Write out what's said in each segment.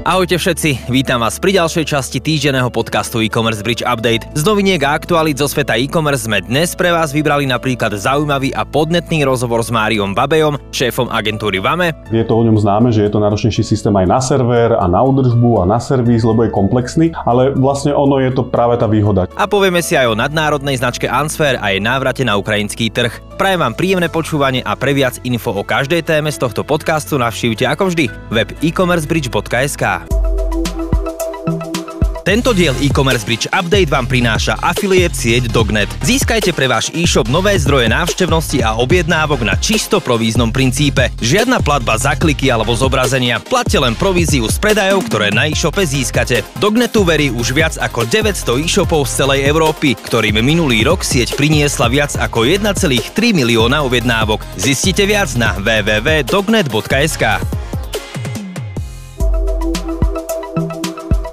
Ahojte všetci, vítam vás pri ďalšej časti týždenného podcastu e-commerce Bridge Update. Z noviniek a aktualít zo sveta e-commerce sme dnes pre vás vybrali napríklad zaujímavý a podnetný rozhovor s Máriom Babejom, šéfom agentúry VAME. Je to o ňom známe, že je to náročnejší systém aj na server a na údržbu a na servis, lebo je komplexný, ale vlastne ono je to práve tá výhoda. A povieme si aj o nadnárodnej značke Answer a jej návrate na ukrajinský trh. Prajem vám príjemné počúvanie a pre viac info o každej téme z tohto podcastu navštívte ako vždy web e-commercebridge.sk. Tento diel e-commerce bridge update vám prináša affiliate sieť Dognet. Získajte pre váš e-shop nové zdroje návštevnosti a objednávok na čisto províznom princípe. Žiadna platba za kliky alebo zobrazenia. Platte len províziu z predajov, ktoré na e-shope získate. Dognetu verí už viac ako 900 e-shopov z celej Európy, ktorým minulý rok sieť priniesla viac ako 1,3 milióna objednávok. Zistite viac na www.dognet.sk.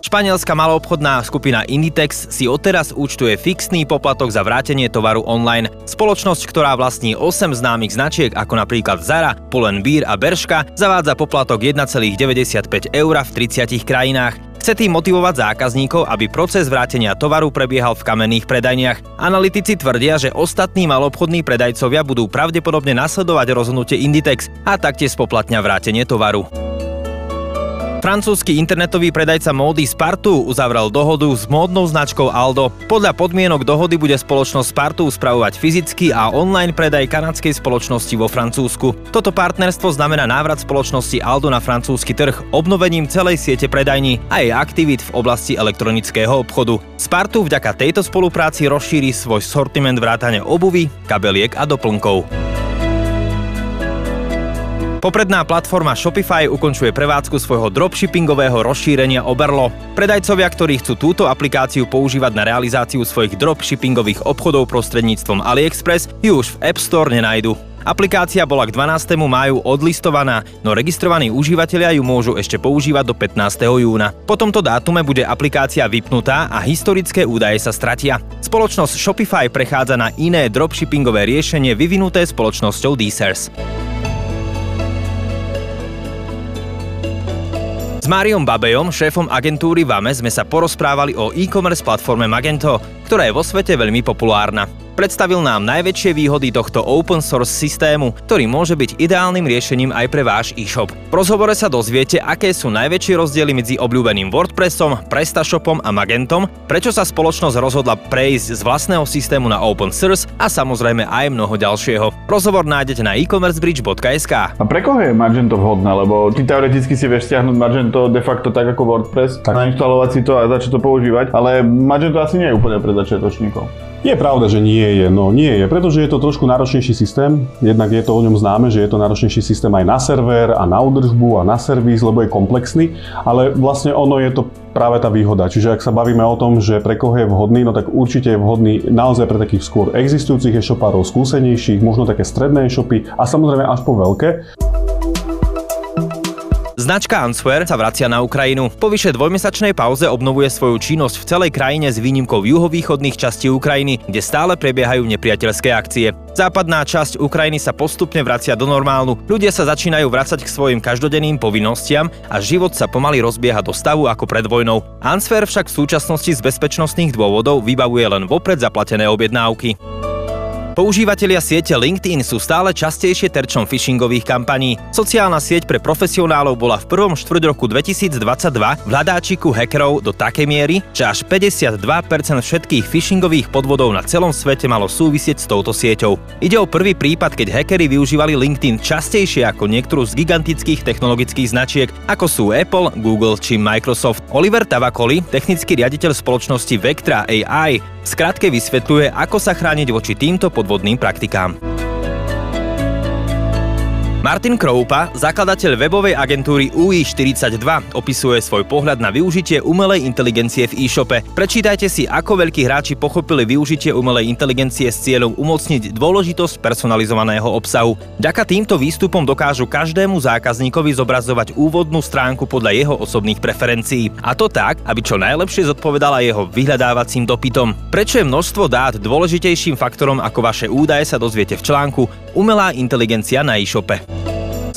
Španielská maloobchodná skupina Inditex si odteraz účtuje fixný poplatok za vrátenie tovaru online. Spoločnosť, ktorá vlastní 8 známych značiek ako napríklad Zara, Pull&Bear a Berška, zavádza poplatok 1,95 eur v 30 krajinách. Chce tým motivovať zákazníkov, aby proces vrátenia tovaru prebiehal v kamenných predajniach. Analytici tvrdia, že ostatní malobchodní predajcovia budú pravdepodobne nasledovať rozhodnutie Inditex a taktiež spoplatňa vrátenie tovaru. Francúzsky internetový predajca módy Spartu uzavrel dohodu s módnou značkou Aldo. Podľa podmienok dohody bude spoločnosť Spartu spravovať fyzický a online predaj kanadskej spoločnosti vo Francúzsku. Toto partnerstvo znamená návrat spoločnosti Aldo na francúzsky trh obnovením celej siete predajní a jej aktivít v oblasti elektronického obchodu. Spartu vďaka tejto spolupráci rozšíri svoj sortiment vrátane obuvy, kabeliek a doplnkov. Popredná platforma Shopify ukončuje prevádzku svojho dropshippingového rozšírenia Oberlo. Predajcovia, ktorí chcú túto aplikáciu používať na realizáciu svojich dropshippingových obchodov prostredníctvom AliExpress, ju už v App Store nenajdu. Aplikácia bola k 12. máju odlistovaná, no registrovaní užívateľia ju môžu ešte používať do 15. júna. Po tomto dátume bude aplikácia vypnutá a historické údaje sa stratia. Spoločnosť Shopify prechádza na iné dropshippingové riešenie vyvinuté spoločnosťou Deezers. S Máriom Babejom, šéfom agentúry VAME, sme sa porozprávali o e-commerce platforme Magento, ktorá je vo svete veľmi populárna. Predstavil nám najväčšie výhody tohto open source systému, ktorý môže byť ideálnym riešením aj pre váš e-shop. V rozhovore sa dozviete, aké sú najväčšie rozdiely medzi obľúbeným WordPressom, PrestaShopom a Magentom, prečo sa spoločnosť rozhodla prejsť z vlastného systému na open source a samozrejme aj mnoho ďalšieho. Rozhovor nájdete na e-commercebridge.sk. A pre koho je Magento vhodné? Lebo ty teoreticky si vieš stiahnuť Magento de facto tak ako WordPress, tak. nainštalovať si to a začať to používať, ale Magento asi nie je úplne pre začiatočníkov. Je pravda, že nie je. No nie je, pretože je to trošku náročnejší systém. Jednak je to o ňom známe, že je to náročnejší systém aj na server a na údržbu a na servis, lebo je komplexný, ale vlastne ono je to práve tá výhoda. Čiže ak sa bavíme o tom, že pre koho je vhodný, no tak určite je vhodný naozaj pre takých skôr existujúcich e-shopárov, skúsenejších, možno také stredné e-shopy a samozrejme až po veľké. Značka Answer sa vracia na Ukrajinu. Po vyše dvojmesačnej pauze obnovuje svoju činnosť v celej krajine s výnimkou juhovýchodných častí Ukrajiny, kde stále prebiehajú nepriateľské akcie. Západná časť Ukrajiny sa postupne vracia do normálu, ľudia sa začínajú vracať k svojim každodenným povinnostiam a život sa pomaly rozbieha do stavu ako pred vojnou. Answer však v súčasnosti z bezpečnostných dôvodov vybavuje len vopred zaplatené objednávky. Používatelia siete LinkedIn sú stále častejšie terčom phishingových kampaní. Sociálna sieť pre profesionálov bola v prvom štvrť roku 2022 v hľadáčiku hackerov do takej miery, že až 52% všetkých phishingových podvodov na celom svete malo súvisieť s touto sieťou. Ide o prvý prípad, keď hackery využívali LinkedIn častejšie ako niektorú z gigantických technologických značiek, ako sú Apple, Google či Microsoft. Oliver Tavakoli, technický riaditeľ spoločnosti Vectra AI, skratke vysvetľuje, ako sa chrániť voči týmto podvodným praktikám. Martin Kroupa, zakladateľ webovej agentúry UI42, opisuje svoj pohľad na využitie umelej inteligencie v e-shope. Prečítajte si, ako veľkí hráči pochopili využitie umelej inteligencie s cieľom umocniť dôležitosť personalizovaného obsahu. Ďaka týmto výstupom dokážu každému zákazníkovi zobrazovať úvodnú stránku podľa jeho osobných preferencií. A to tak, aby čo najlepšie zodpovedala jeho vyhľadávacím dopytom. Prečo je množstvo dát dôležitejším faktorom ako vaše údaje sa dozviete v článku Umelá inteligencia na e-shope.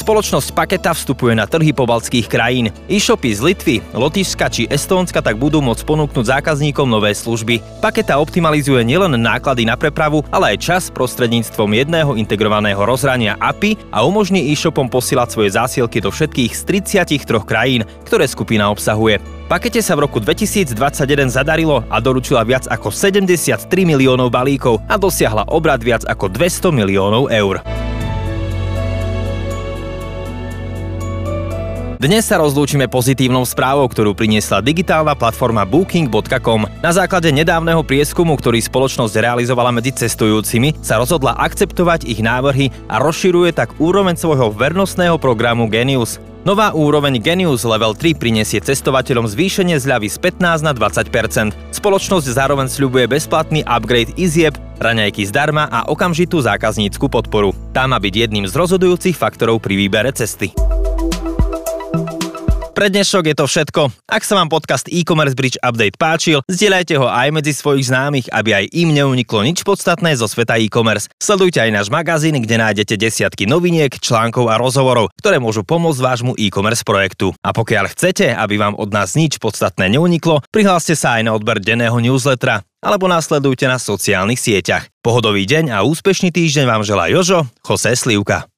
Spoločnosť Paketa vstupuje na trhy pobaltských krajín. E-shopy z Litvy, Lotyšska či Estónska tak budú môcť ponúknuť zákazníkom nové služby. Paketa optimalizuje nielen náklady na prepravu, ale aj čas prostredníctvom jedného integrovaného rozhrania API a umožní e-shopom posielať svoje zásielky do všetkých z 33 krajín, ktoré skupina obsahuje. Pakete sa v roku 2021 zadarilo a doručila viac ako 73 miliónov balíkov a dosiahla obrad viac ako 200 miliónov eur. Dnes sa rozlúčime pozitívnou správou, ktorú priniesla digitálna platforma Booking.com. Na základe nedávneho prieskumu, ktorý spoločnosť realizovala medzi cestujúcimi, sa rozhodla akceptovať ich návrhy a rozširuje tak úroveň svojho vernostného programu Genius. Nová úroveň Genius Level 3 prinesie cestovateľom zvýšenie zľavy z 15 na 20% Spoločnosť zároveň sľubuje bezplatný upgrade izieb, raňajky zdarma a okamžitú zákaznícku podporu. Tá má byť jedným z rozhodujúcich faktorov pri výbere cesty. Pre dnešok je to všetko. Ak sa vám podcast e-commerce bridge update páčil, zdieľajte ho aj medzi svojich známych, aby aj im neuniklo nič podstatné zo sveta e-commerce. Sledujte aj náš magazín, kde nájdete desiatky noviniek, článkov a rozhovorov, ktoré môžu pomôcť vášmu e-commerce projektu. A pokiaľ chcete, aby vám od nás nič podstatné neuniklo, prihláste sa aj na odber denného newslettera alebo následujte na sociálnych sieťach. Pohodový deň a úspešný týždeň vám želá Jožo, Jose Slivka.